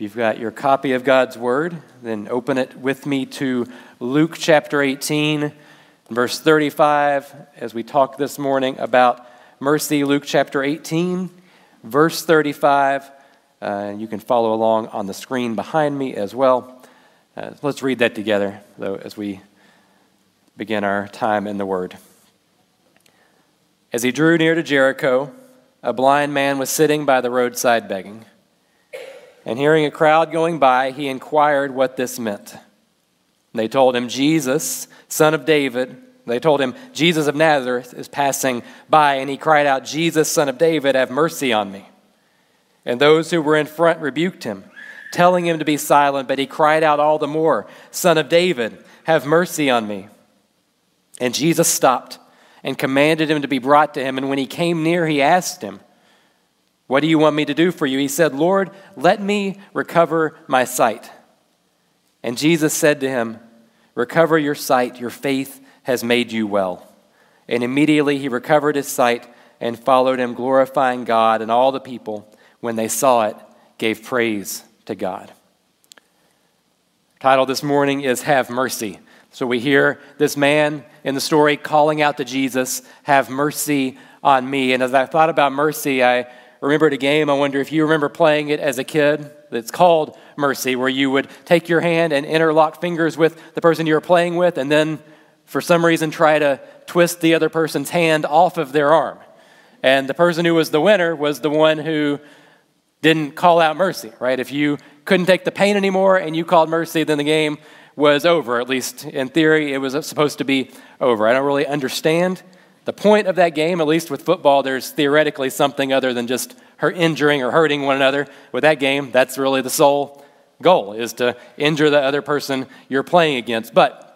If you've got your copy of God's Word, then open it with me to Luke chapter 18, verse 35, as we talk this morning about mercy. Luke chapter 18, verse 35. Uh, you can follow along on the screen behind me as well. Uh, let's read that together, though, as we begin our time in the Word. As he drew near to Jericho, a blind man was sitting by the roadside begging. And hearing a crowd going by, he inquired what this meant. They told him, Jesus, son of David, they told him, Jesus of Nazareth is passing by, and he cried out, Jesus, son of David, have mercy on me. And those who were in front rebuked him, telling him to be silent, but he cried out all the more, Son of David, have mercy on me. And Jesus stopped and commanded him to be brought to him. And when he came near, he asked him, what do you want me to do for you? He said, Lord, let me recover my sight. And Jesus said to him, Recover your sight, your faith has made you well. And immediately he recovered his sight and followed him, glorifying God. And all the people, when they saw it, gave praise to God. Title this morning is Have Mercy. So we hear this man in the story calling out to Jesus, Have mercy on me. And as I thought about mercy, I remembered a game. I wonder if you remember playing it as a kid. It's called Mercy, where you would take your hand and interlock fingers with the person you were playing with, and then for some reason try to twist the other person's hand off of their arm. And the person who was the winner was the one who didn't call out mercy, right? If you couldn't take the pain anymore and you called mercy, then the game was over. At least in theory, it was supposed to be over. I don't really understand the point of that game, at least with football, there's theoretically something other than just her injuring or hurting one another. With that game, that's really the sole goal, is to injure the other person you're playing against. But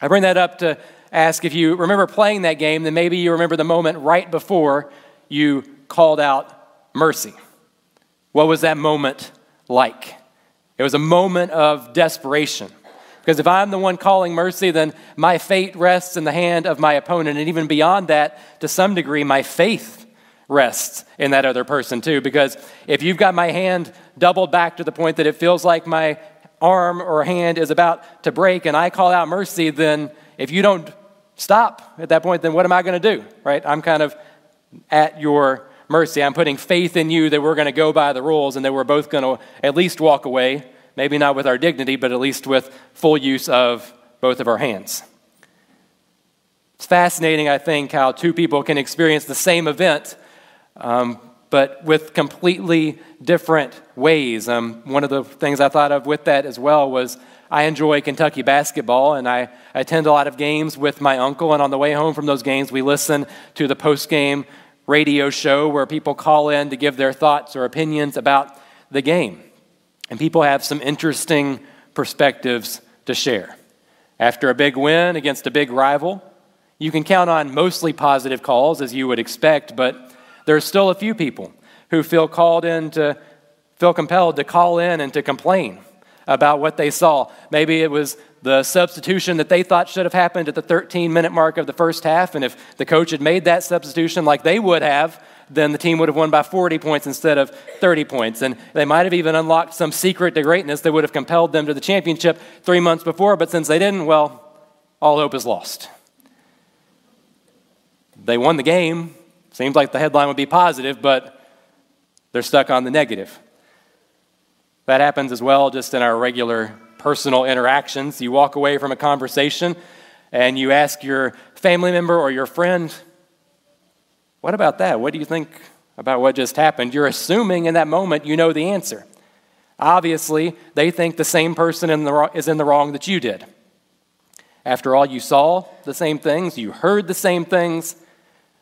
I bring that up to ask if you remember playing that game, then maybe you remember the moment right before you called out mercy. What was that moment like? It was a moment of desperation. Because if I'm the one calling mercy, then my fate rests in the hand of my opponent. And even beyond that, to some degree, my faith rests in that other person too. Because if you've got my hand doubled back to the point that it feels like my arm or hand is about to break and I call out mercy, then if you don't stop at that point, then what am I going to do? Right? I'm kind of at your mercy. I'm putting faith in you that we're going to go by the rules and that we're both going to at least walk away maybe not with our dignity, but at least with full use of both of our hands. It's fascinating, I think, how two people can experience the same event, um, but with completely different ways. Um, one of the things I thought of with that as well was I enjoy Kentucky basketball, and I, attend a lot of games with my uncle. And on the way home from those games, we listen to the post game radio show where people call in to give their thoughts or opinions about the game. And people have some interesting perspectives to share. After a big win against a big rival, you can count on mostly positive calls, as you would expect, but there are still a few people who feel called in to feel compelled to call in and to complain about what they saw. Maybe it was the substitution that they thought should have happened at the 13 minute mark of the first half, and if the coach had made that substitution like they would have, then the team would have won by 40 points instead of 30 points. And they might have even unlocked some secret to greatness that would have compelled them to the championship three months before, but since they didn't, well, all hope is lost. They won the game. Seems like the headline would be positive, but they're stuck on the negative. That happens as well just in our regular personal interactions. You walk away from a conversation and you ask your family member or your friend, what about that? What do you think about what just happened? You're assuming in that moment you know the answer. Obviously, they think the same person in the, is in the wrong that you did. After all, you saw the same things, you heard the same things,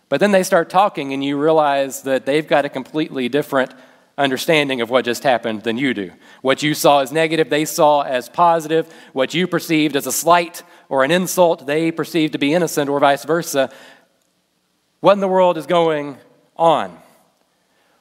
but then they start talking and you realize that they've got a completely different understanding of what just happened than you do. What you saw as negative, they saw as positive. What you perceived as a slight or an insult, they perceived to be innocent, or vice versa. What in the world is going on?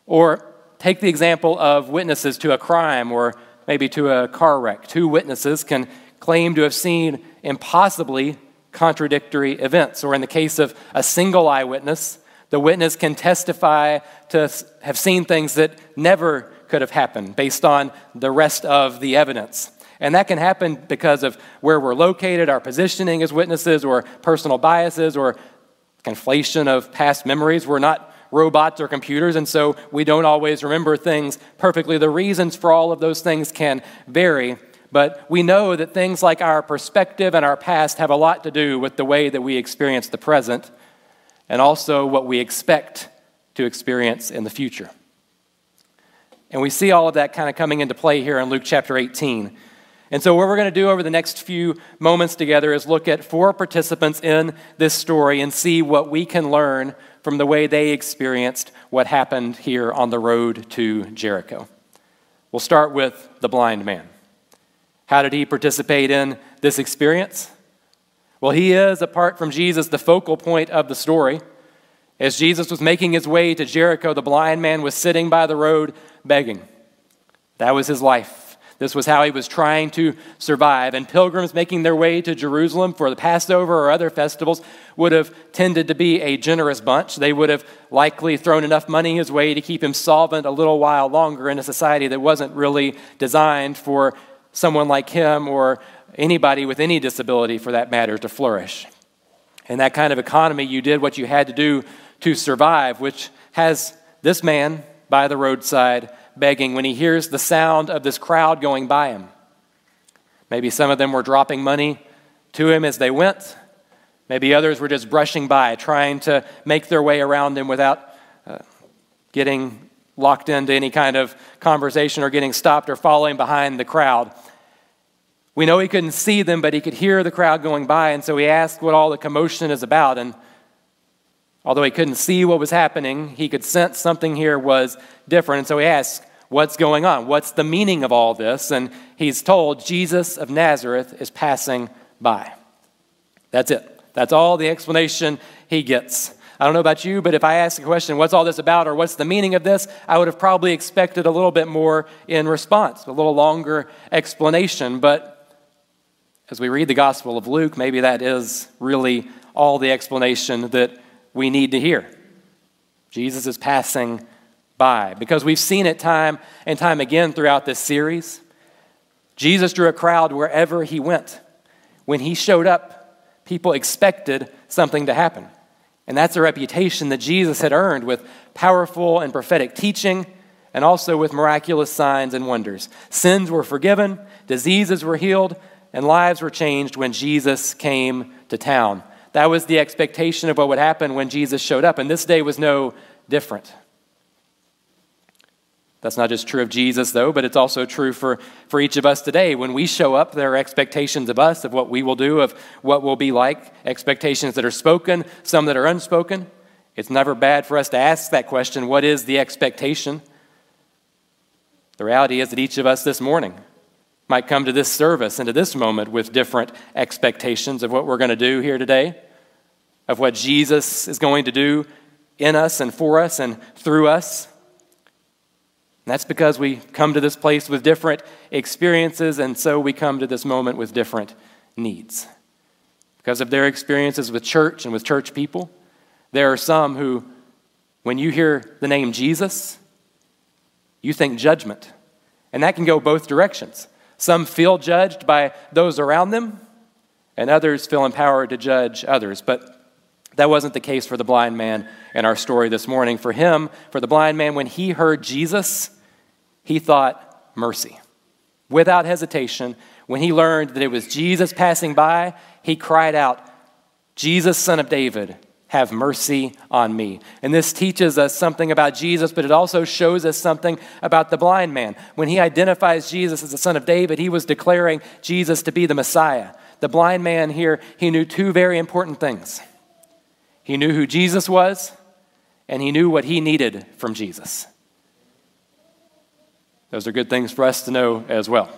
Or take the example of witnesses to a crime or maybe to a car wreck. Two witnesses can claim to have seen impossibly contradictory events. Or in the case of a single eyewitness, the witness can testify to have seen things that never could have happened based on the rest of the evidence. And that can happen because of where we're located, our positioning as witnesses, or personal biases, or conflation of past memories. We're not robots or computers, and so we don't always remember things perfectly. The reasons for all of those things can vary, but we know that things like our perspective and our past have a lot to do with the way that we experience the present and also what we expect to experience in the future. And we see all of that kind of coming into play here in Luke chapter 18. And so, what we're going to do over the next few moments together is look at four participants in this story and see what we can learn from the way they experienced what happened here on the road to Jericho. We'll start with the blind man. How did he participate in this experience? Well, he is, apart from Jesus, the focal point of the story. As Jesus was making his way to Jericho, the blind man was sitting by the road begging. That was his life. This was how he was trying to survive. And pilgrims making their way to Jerusalem for the Passover or other festivals would have tended to be a generous bunch. They would have likely thrown enough money his way to keep him solvent a little while longer in a society that wasn't really designed for someone like him or anybody with any disability, for that matter, to flourish. In that kind of economy, you did what you had to do to survive, which has this man by the roadside begging when he hears the sound of this crowd going by him. Maybe some of them were dropping money to him as they went. Maybe others were just brushing by, trying to make their way around him without uh, getting locked into any kind of conversation or getting stopped or following behind the crowd. We know he couldn't see them, but he could hear the crowd going by, and so he asked what all the commotion is about. And Although he couldn't see what was happening, he could sense something here was different. And so he asks, What's going on? What's the meaning of all this? And he's told Jesus of Nazareth is passing by. That's it. That's all the explanation he gets. I don't know about you, but if I asked the question, what's all this about, or what's the meaning of this, I would have probably expected a little bit more in response, a little longer explanation. But as we read the Gospel of Luke, maybe that is really all the explanation that we need to hear. Jesus is passing by because we've seen it time and time again throughout this series. Jesus drew a crowd wherever he went. When he showed up, people expected something to happen. And that's a reputation that Jesus had earned with powerful and prophetic teaching and also with miraculous signs and wonders. Sins were forgiven, diseases were healed, and lives were changed when Jesus came to town. That was the expectation of what would happen when Jesus showed up, and this day was no different. That's not just true of Jesus, though, but it's also true for, for each of us today. When we show up, there are expectations of us, of what we will do, of what we'll be like, expectations that are spoken, some that are unspoken. It's never bad for us to ask that question what is the expectation? The reality is that each of us this morning might come to this service and to this moment with different expectations of what we're going to do here today, of what Jesus is going to do in us and for us and through us. And that's because we come to this place with different experiences, and so we come to this moment with different needs. Because of their experiences with church and with church people, there are some who, when you hear the name Jesus, you think judgment. And that can go both directions. Some feel judged by those around them, and others feel empowered to judge others. But that wasn't the case for the blind man in our story this morning. For him, for the blind man, when he heard Jesus, he thought mercy. Without hesitation, when he learned that it was Jesus passing by, he cried out, Jesus, son of David, have mercy on me. And this teaches us something about Jesus, but it also shows us something about the blind man. When he identifies Jesus as the son of David, he was declaring Jesus to be the Messiah. The blind man here, he knew two very important things. He knew who Jesus was, and he knew what he needed from Jesus. Those are good things for us to know as well.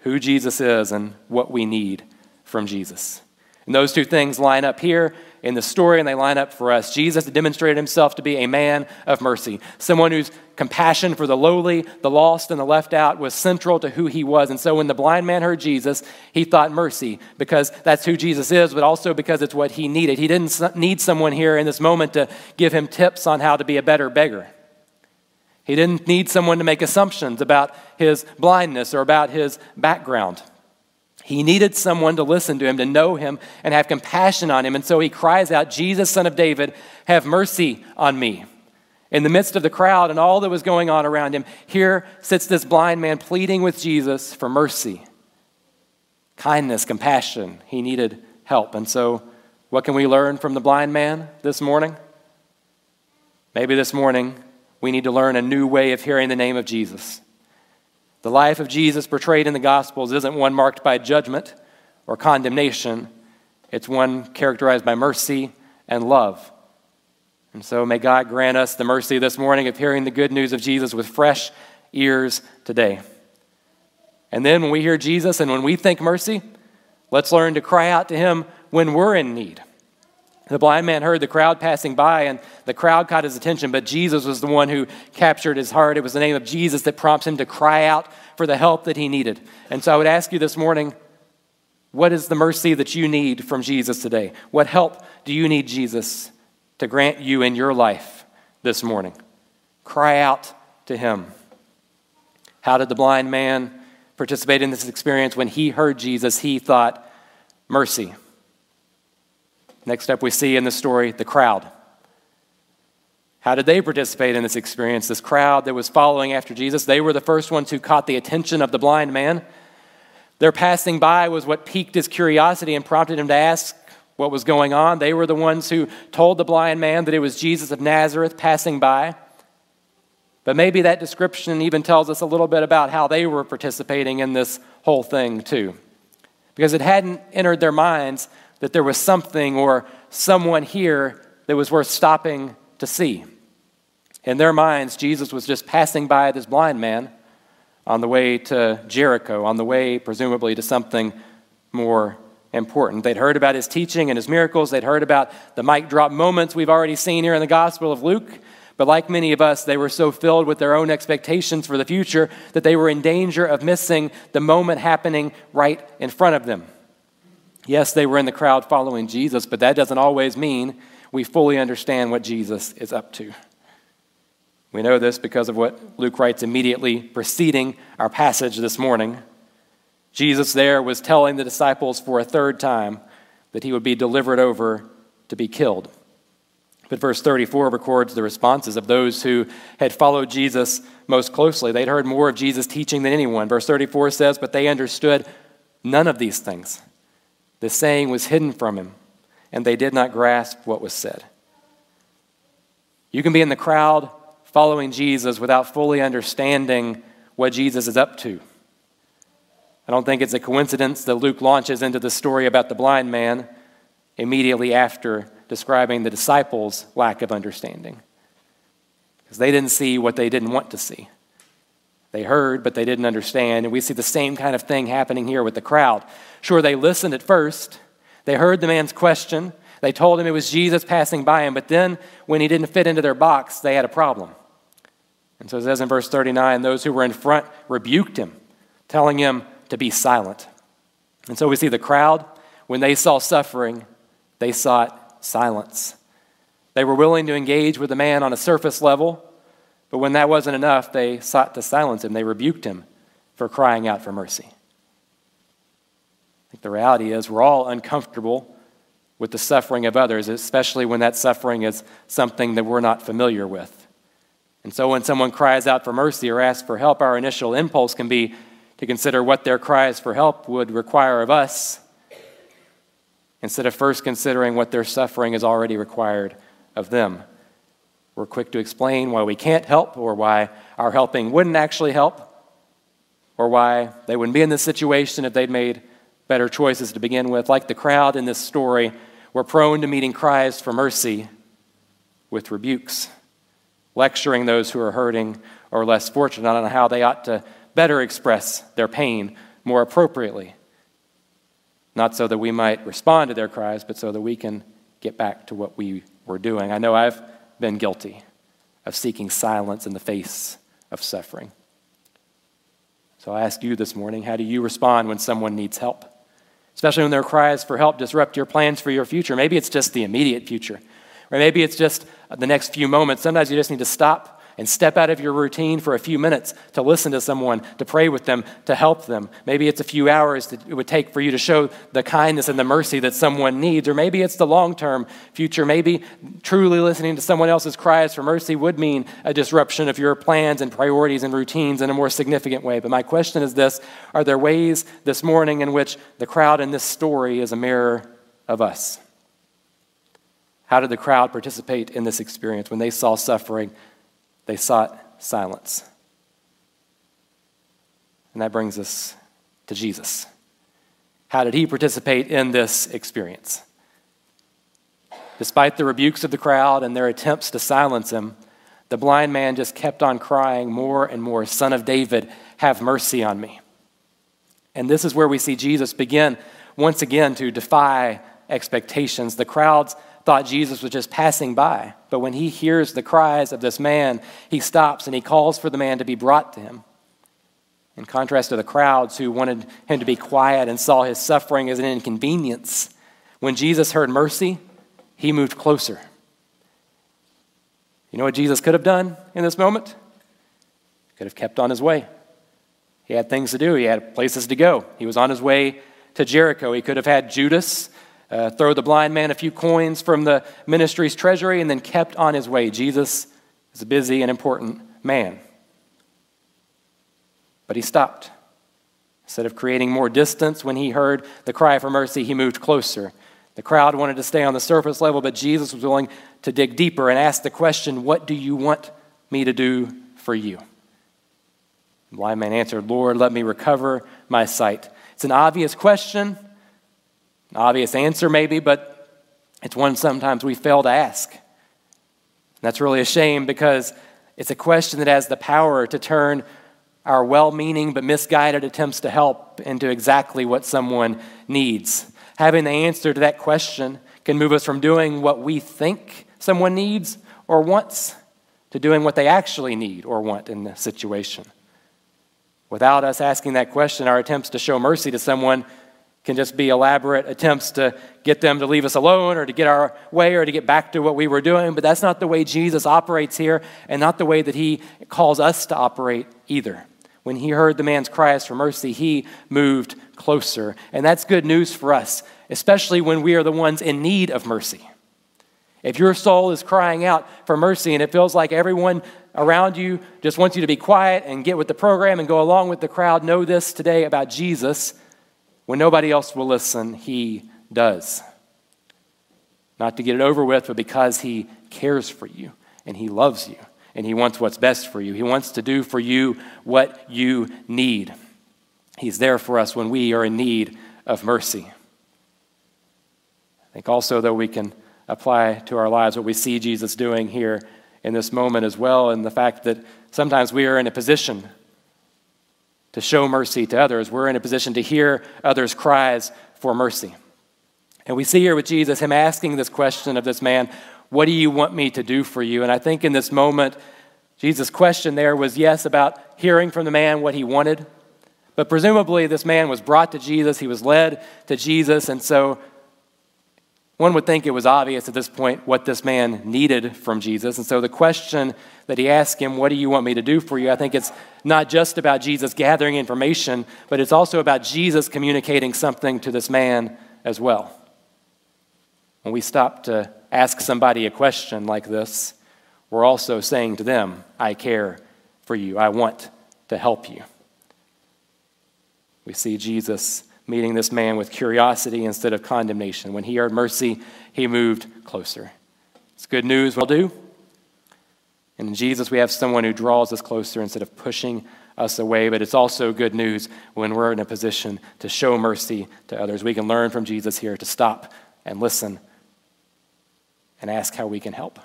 Who Jesus is and what we need from Jesus. And those two things line up here in the story and they line up for us. Jesus demonstrated himself to be a man of mercy, someone whose compassion for the lowly, the lost, and the left out was central to who he was. And so when the blind man heard Jesus, he thought mercy because that's who Jesus is, but also because it's what he needed. He didn't need someone here in this moment to give him tips on how to be a better beggar. He didn't need someone to make assumptions about his blindness or about his background. He needed someone to listen to him, to know him, and have compassion on him. And so he cries out, Jesus, son of David, have mercy on me. In the midst of the crowd and all that was going on around him, here sits this blind man pleading with Jesus for mercy, kindness, compassion. He needed help. And so, what can we learn from the blind man this morning? Maybe this morning we need to learn a new way of hearing the name of Jesus. The life of Jesus portrayed in the Gospels isn't one marked by judgment or condemnation, it's one characterized by mercy and love. And so may God grant us the mercy this morning of hearing the good news of Jesus with fresh ears today. And then when we hear Jesus and when we think mercy, let's learn to cry out to him when we're in need. The blind man heard the crowd passing by, and the crowd caught his attention, but Jesus was the one who captured his heart. It was the name of Jesus that prompts him to cry out for the help that he needed. And so I would ask you this morning what is the mercy that you need from Jesus today? What help do you need Jesus to grant you in your life this morning? Cry out to him. How did the blind man participate in this experience? When he heard Jesus, he thought, mercy. Next up, we see in the story the crowd. How did they participate in this experience? This crowd that was following after Jesus, they were the first ones who caught the attention of the blind man. Their passing by was what piqued his curiosity and prompted him to ask what was going on. They were the ones who told the blind man that it was Jesus of Nazareth passing by. But maybe that description even tells us a little bit about how they were participating in this whole thing, too. Because it hadn't entered their minds that there was something or someone here that was worth stopping to see. In their minds, Jesus was just passing by this blind man on the way to Jericho, on the way, presumably, to something more important. They'd heard about his teaching and his miracles. They'd heard about the mic drop moments we've already seen here in the Gospel of Luke. But like many of us, they were so filled with their own expectations for the future that they were in danger of missing the moment happening right in front of them. Yes, they were in the crowd following Jesus, but that doesn't always mean we fully understand what Jesus is up to. We know this because of what Luke writes immediately preceding our passage this morning. Jesus there was telling the disciples for a third time that he would be delivered over to be killed. But verse 34 records the responses of those who had followed Jesus most closely. They'd heard more of Jesus' teaching than anyone. Verse 34 says, But they understood none of these things. The saying was hidden from him, and they did not grasp what was said. You can be in the crowd following Jesus without fully understanding what Jesus is up to. I don't think it's a coincidence that Luke launches into the story about the blind man immediately after describing the disciples' lack of understanding. Because they didn't see what they didn't want to see. They heard, but they didn't understand. And we see the same kind of thing happening here with the crowd. Sure, they listened at first, they heard the man's question, they told him it was Jesus passing by him, but then when he didn't fit into their box, they had a problem. And so it says in verse 39 those who were in front rebuked him, telling him to be silent. And so we see the crowd, when they saw suffering, they sought silence. They were willing to engage with the man on a surface level, but when that wasn't enough, they sought to silence him. They rebuked him for crying out for mercy. I think the reality is we're all uncomfortable with the suffering of others, especially when that suffering is something that we're not familiar with. And so when someone cries out for mercy or asks for help, our initial impulse can be to consider what their cries for help would require of us instead of first considering what their suffering has already required of them. We're quick to explain why we can't help or why our helping wouldn't actually help or why they wouldn't be in this situation if they'd made better choices to begin with. Like the crowd in this story, we're prone to meeting cries for mercy with rebukes, lecturing those who are hurting or less fortunate on how they ought to better express their pain more appropriately. Not so that we might respond to their cries, but so that we can get back to what we were doing. I know I've been guilty of seeking silence in the face of suffering. So I ask you this morning how do you respond when someone needs help? Especially when their cries for help disrupt your plans for your future. Maybe it's just the immediate future, or maybe it's just the next few moments. Sometimes you just need to stop and step out of your routine for a few minutes to listen to someone, to pray with them, to help them. Maybe it's a few hours that it would take for you to show the kindness and the mercy that someone needs, or maybe it's the long term future. Maybe truly listening to someone else's cries for mercy would mean a disruption of your plans and priorities and routines in a more significant way. But my question is this Are there ways this morning in which the crowd in this story is a mirror of us? How did the crowd participate in this experience? When they saw suffering, they sought silence. And that brings us to Jesus. How did he participate in this experience? Despite the rebukes of the crowd and their attempts to silence him, the blind man just kept on crying more and more, Son of David, have mercy on me. And this is where we see Jesus begin once again to defy expectations. The crowds thought Jesus was just passing by. But when he hears the cries of this man, he stops and he calls for the man to be brought to him. In contrast to the crowds who wanted him to be quiet and saw his suffering as an inconvenience, when Jesus heard mercy, he moved closer. You know what Jesus could have done in this moment? He could have kept on his way. He had things to do, he had places to go. He was on his way to Jericho. He could have had Judas uh, throw the blind man a few coins from the ministry's treasury, and then kept on his way. Jesus is a busy and important man. But he stopped. Instead of creating more distance when he heard the cry for mercy, he moved closer. The crowd wanted to stay on the surface level, but Jesus was willing to dig deeper and ask the question, What do you want me to do for you? The blind man answered, Lord, let me recover my sight. It's an obvious question, obvious answer, maybe, but it's one sometimes we fail to ask. And that's really a shame because it's a question that has the power to turn our well meaning but misguided attempts to help into exactly what someone needs. Having the answer to that question can move us from doing what we think someone needs or wants to doing what they actually need or want in the situation. Without us asking that question, our attempts to show mercy to someone can just be elaborate attempts to get them to leave us alone or to get our way or to get back to what we were doing. But that's not the way Jesus operates here and not the way that he calls us to operate either. When he heard the man's cries for mercy, he moved closer. And that's good news for us, especially when we are the ones in need of mercy. If your soul is crying out for mercy and it feels like everyone around you just wants you to be quiet and get with the program and go along with the crowd, know this today about Jesus when nobody else will listen, he does. Not to get it over with, but because he cares for you and he loves you and he wants what's best for you. He wants to do for you what you need. He's there for us when we are in need of mercy. I think also, though, we can apply to our lives what we see Jesus doing here in this moment as well, and the fact that sometimes we are in a position to show mercy to others. We're in a position to hear others' cries for mercy. And we see here with Jesus him asking this question of this man, What do you want me to do for you? And I think in this moment, Jesus' question there was yes, about hearing from the man what he wanted. But presumably, this man was brought to Jesus, he was led to Jesus, and so one would think it was obvious at this point what this man needed from Jesus. And so the question that he asked him, What do you want me to do for you? I think it's not just about Jesus gathering information, but it's also about Jesus communicating something to this man as well. When we stop to ask somebody a question like this, we're also saying to them, I care for you, I want to help you. We see Jesus meeting this man with curiosity instead of condemnation. When he heard mercy, he moved closer. It's good news, we'll do. And in Jesus, we have someone who draws us closer instead of pushing us away. But it's also good news when we're in a position to show mercy to others. We can learn from Jesus here to stop and listen and ask how we can help.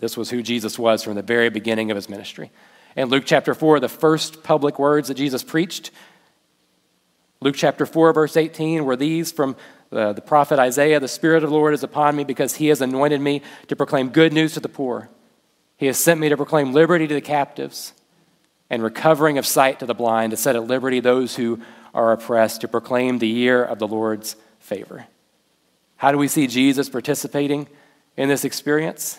This was who Jesus was from the very beginning of his ministry. In Luke chapter 4, the first public words that Jesus preached Luke chapter 4, verse 18 were these from the, the prophet Isaiah The Spirit of the Lord is upon me because he has anointed me to proclaim good news to the poor. He has sent me to proclaim liberty to the captives and recovering of sight to the blind, to set at liberty those who are oppressed, to proclaim the year of the Lord's favor. How do we see Jesus participating in this experience?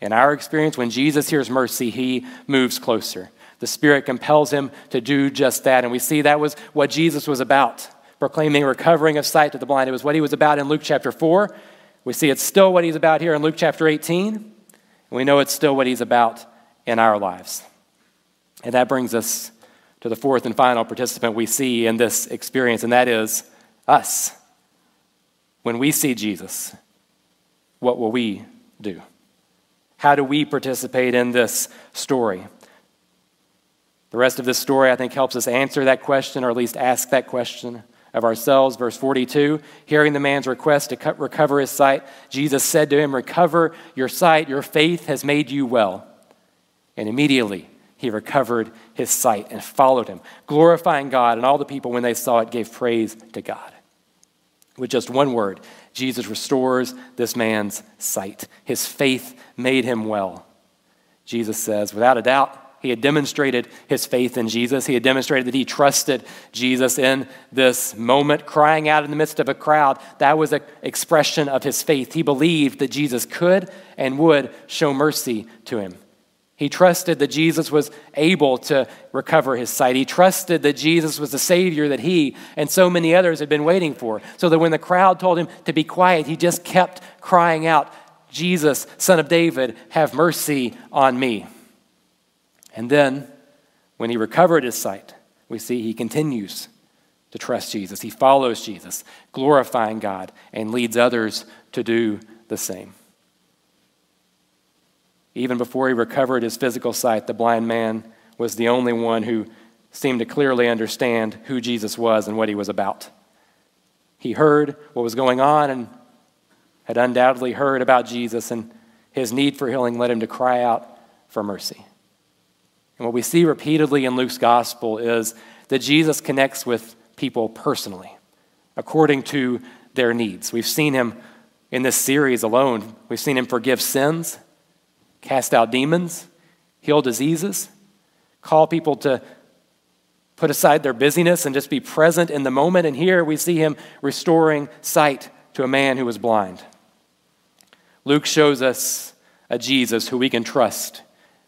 In our experience, when Jesus hears mercy, he moves closer. The Spirit compels him to do just that. And we see that was what Jesus was about, proclaiming recovering of sight to the blind. It was what he was about in Luke chapter 4. We see it's still what he's about here in Luke chapter 18. And we know it's still what he's about in our lives. And that brings us to the fourth and final participant we see in this experience, and that is us. When we see Jesus, what will we do? How do we participate in this story? The rest of this story, I think, helps us answer that question, or at least ask that question of ourselves. Verse 42 Hearing the man's request to recover his sight, Jesus said to him, Recover your sight, your faith has made you well. And immediately he recovered his sight and followed him, glorifying God. And all the people, when they saw it, gave praise to God. With just one word, Jesus restores this man's sight. His faith made him well. Jesus says, without a doubt, he had demonstrated his faith in Jesus. He had demonstrated that he trusted Jesus in this moment, crying out in the midst of a crowd. That was an expression of his faith. He believed that Jesus could and would show mercy to him. He trusted that Jesus was able to recover his sight. He trusted that Jesus was the Savior that he and so many others had been waiting for. So that when the crowd told him to be quiet, he just kept crying out, Jesus, Son of David, have mercy on me. And then, when he recovered his sight, we see he continues to trust Jesus. He follows Jesus, glorifying God, and leads others to do the same. Even before he recovered his physical sight, the blind man was the only one who seemed to clearly understand who Jesus was and what he was about. He heard what was going on and had undoubtedly heard about Jesus, and his need for healing led him to cry out for mercy. And what we see repeatedly in Luke's gospel is that Jesus connects with people personally, according to their needs. We've seen him in this series alone, we've seen him forgive sins cast out demons, heal diseases, call people to put aside their busyness and just be present in the moment. And here we see him restoring sight to a man who was blind. Luke shows us a Jesus who we can trust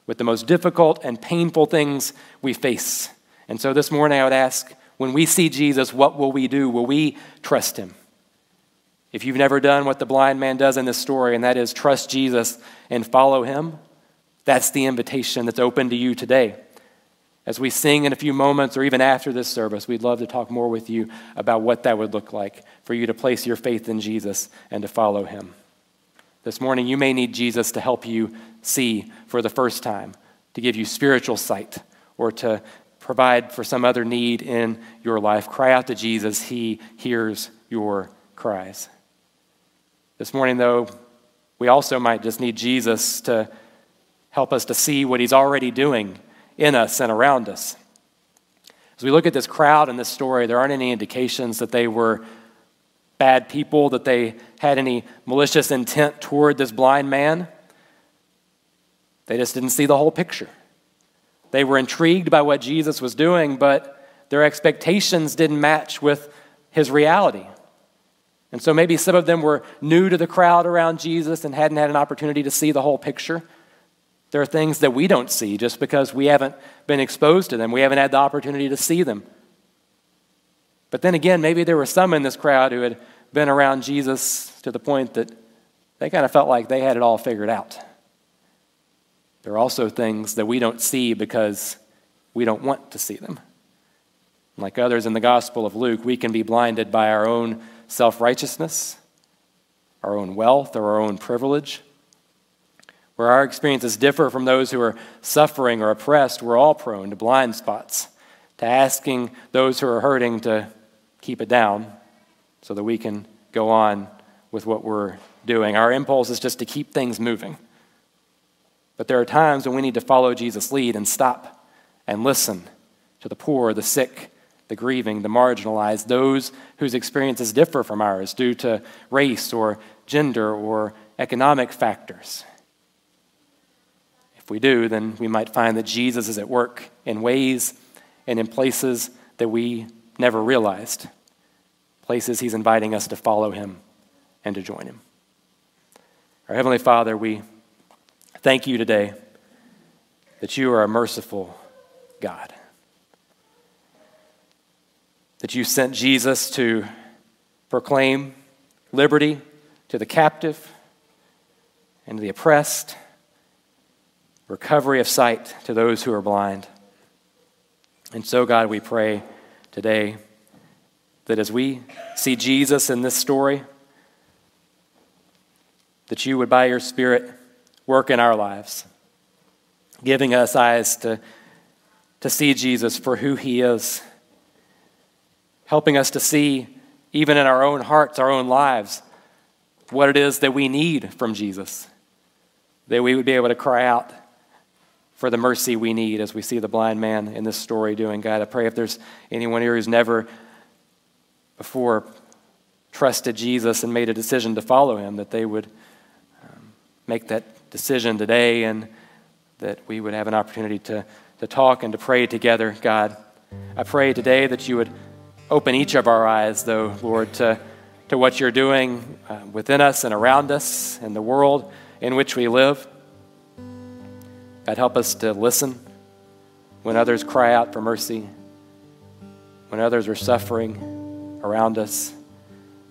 with the most difficult and painful things we face. And so this morning I would ask when we see Jesus, what will we do? Will we trust him? If you've never done what the blind man does in this story, and that is trust Jesus and follow him, that's the invitation that's open to you today. As we sing in a few moments, or even after this service, we'd love to talk more with you about what that would look like for you to place your faith in Jesus and to follow him. This morning, you may need Jesus to help you see for the first time, to give you spiritual sight, or to provide for some other need in your life. Cry out to Jesus, He hears your cries. This morning, though, we also might just need Jesus to help us to see what he's already doing in us and around us. As we look at this crowd and this story, there aren't any indications that they were bad people, that they had any malicious intent toward this blind man. They just didn't see the whole picture. They were intrigued by what Jesus was doing, but their expectations didn't match with his reality. And so maybe some of them were new to the crowd around Jesus and hadn't had an opportunity to see the whole picture. There are things that we don't see just because we haven't been exposed to them, we haven't had the opportunity to see them. But then again, maybe there were some in this crowd who had been around Jesus to the point that they kind of felt like they had it all figured out. There are also things that we don't see because we don't want to see them. Like others in the Gospel of Luke, we can be blinded by our own self righteousness, our own wealth, or our own privilege. Where our experiences differ from those who are suffering or oppressed, we're all prone to blind spots, to asking those who are hurting to keep it down so that we can go on with what we're doing. Our impulse is just to keep things moving. But there are times when we need to follow Jesus' lead and stop and listen to the poor, the sick, the grieving, the marginalized, those whose experiences differ from ours due to race or gender or economic factors. If we do, then we might find that Jesus is at work in ways and in places that we never realized, places he's inviting us to follow him and to join him. Our Heavenly Father, we Thank you today that you are a merciful God. That you sent Jesus to proclaim liberty to the captive and to the oppressed, recovery of sight to those who are blind. And so, God, we pray today that as we see Jesus in this story, that you would, by your Spirit, work in our lives, giving us eyes to, to see Jesus for who he is, helping us to see, even in our own hearts, our own lives, what it is that we need from Jesus, that we would be able to cry out for the mercy we need as we see the blind man in this story doing. God, I pray if there's anyone here who's never before trusted Jesus and made a decision to follow him, that they would um, make that decision today and that we would have an opportunity to, to talk and to pray together, God. I pray today that you would open each of our eyes, though, Lord, to, to what you're doing uh, within us and around us in the world in which we live. God, help us to listen when others cry out for mercy, when others are suffering around us.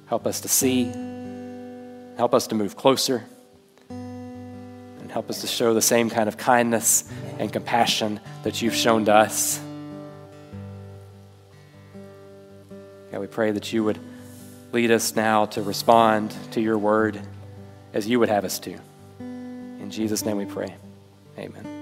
Help us to see. Help us to move closer. Help us to show the same kind of kindness and compassion that you've shown to us. God, we pray that you would lead us now to respond to your word as you would have us to. In Jesus' name we pray. Amen.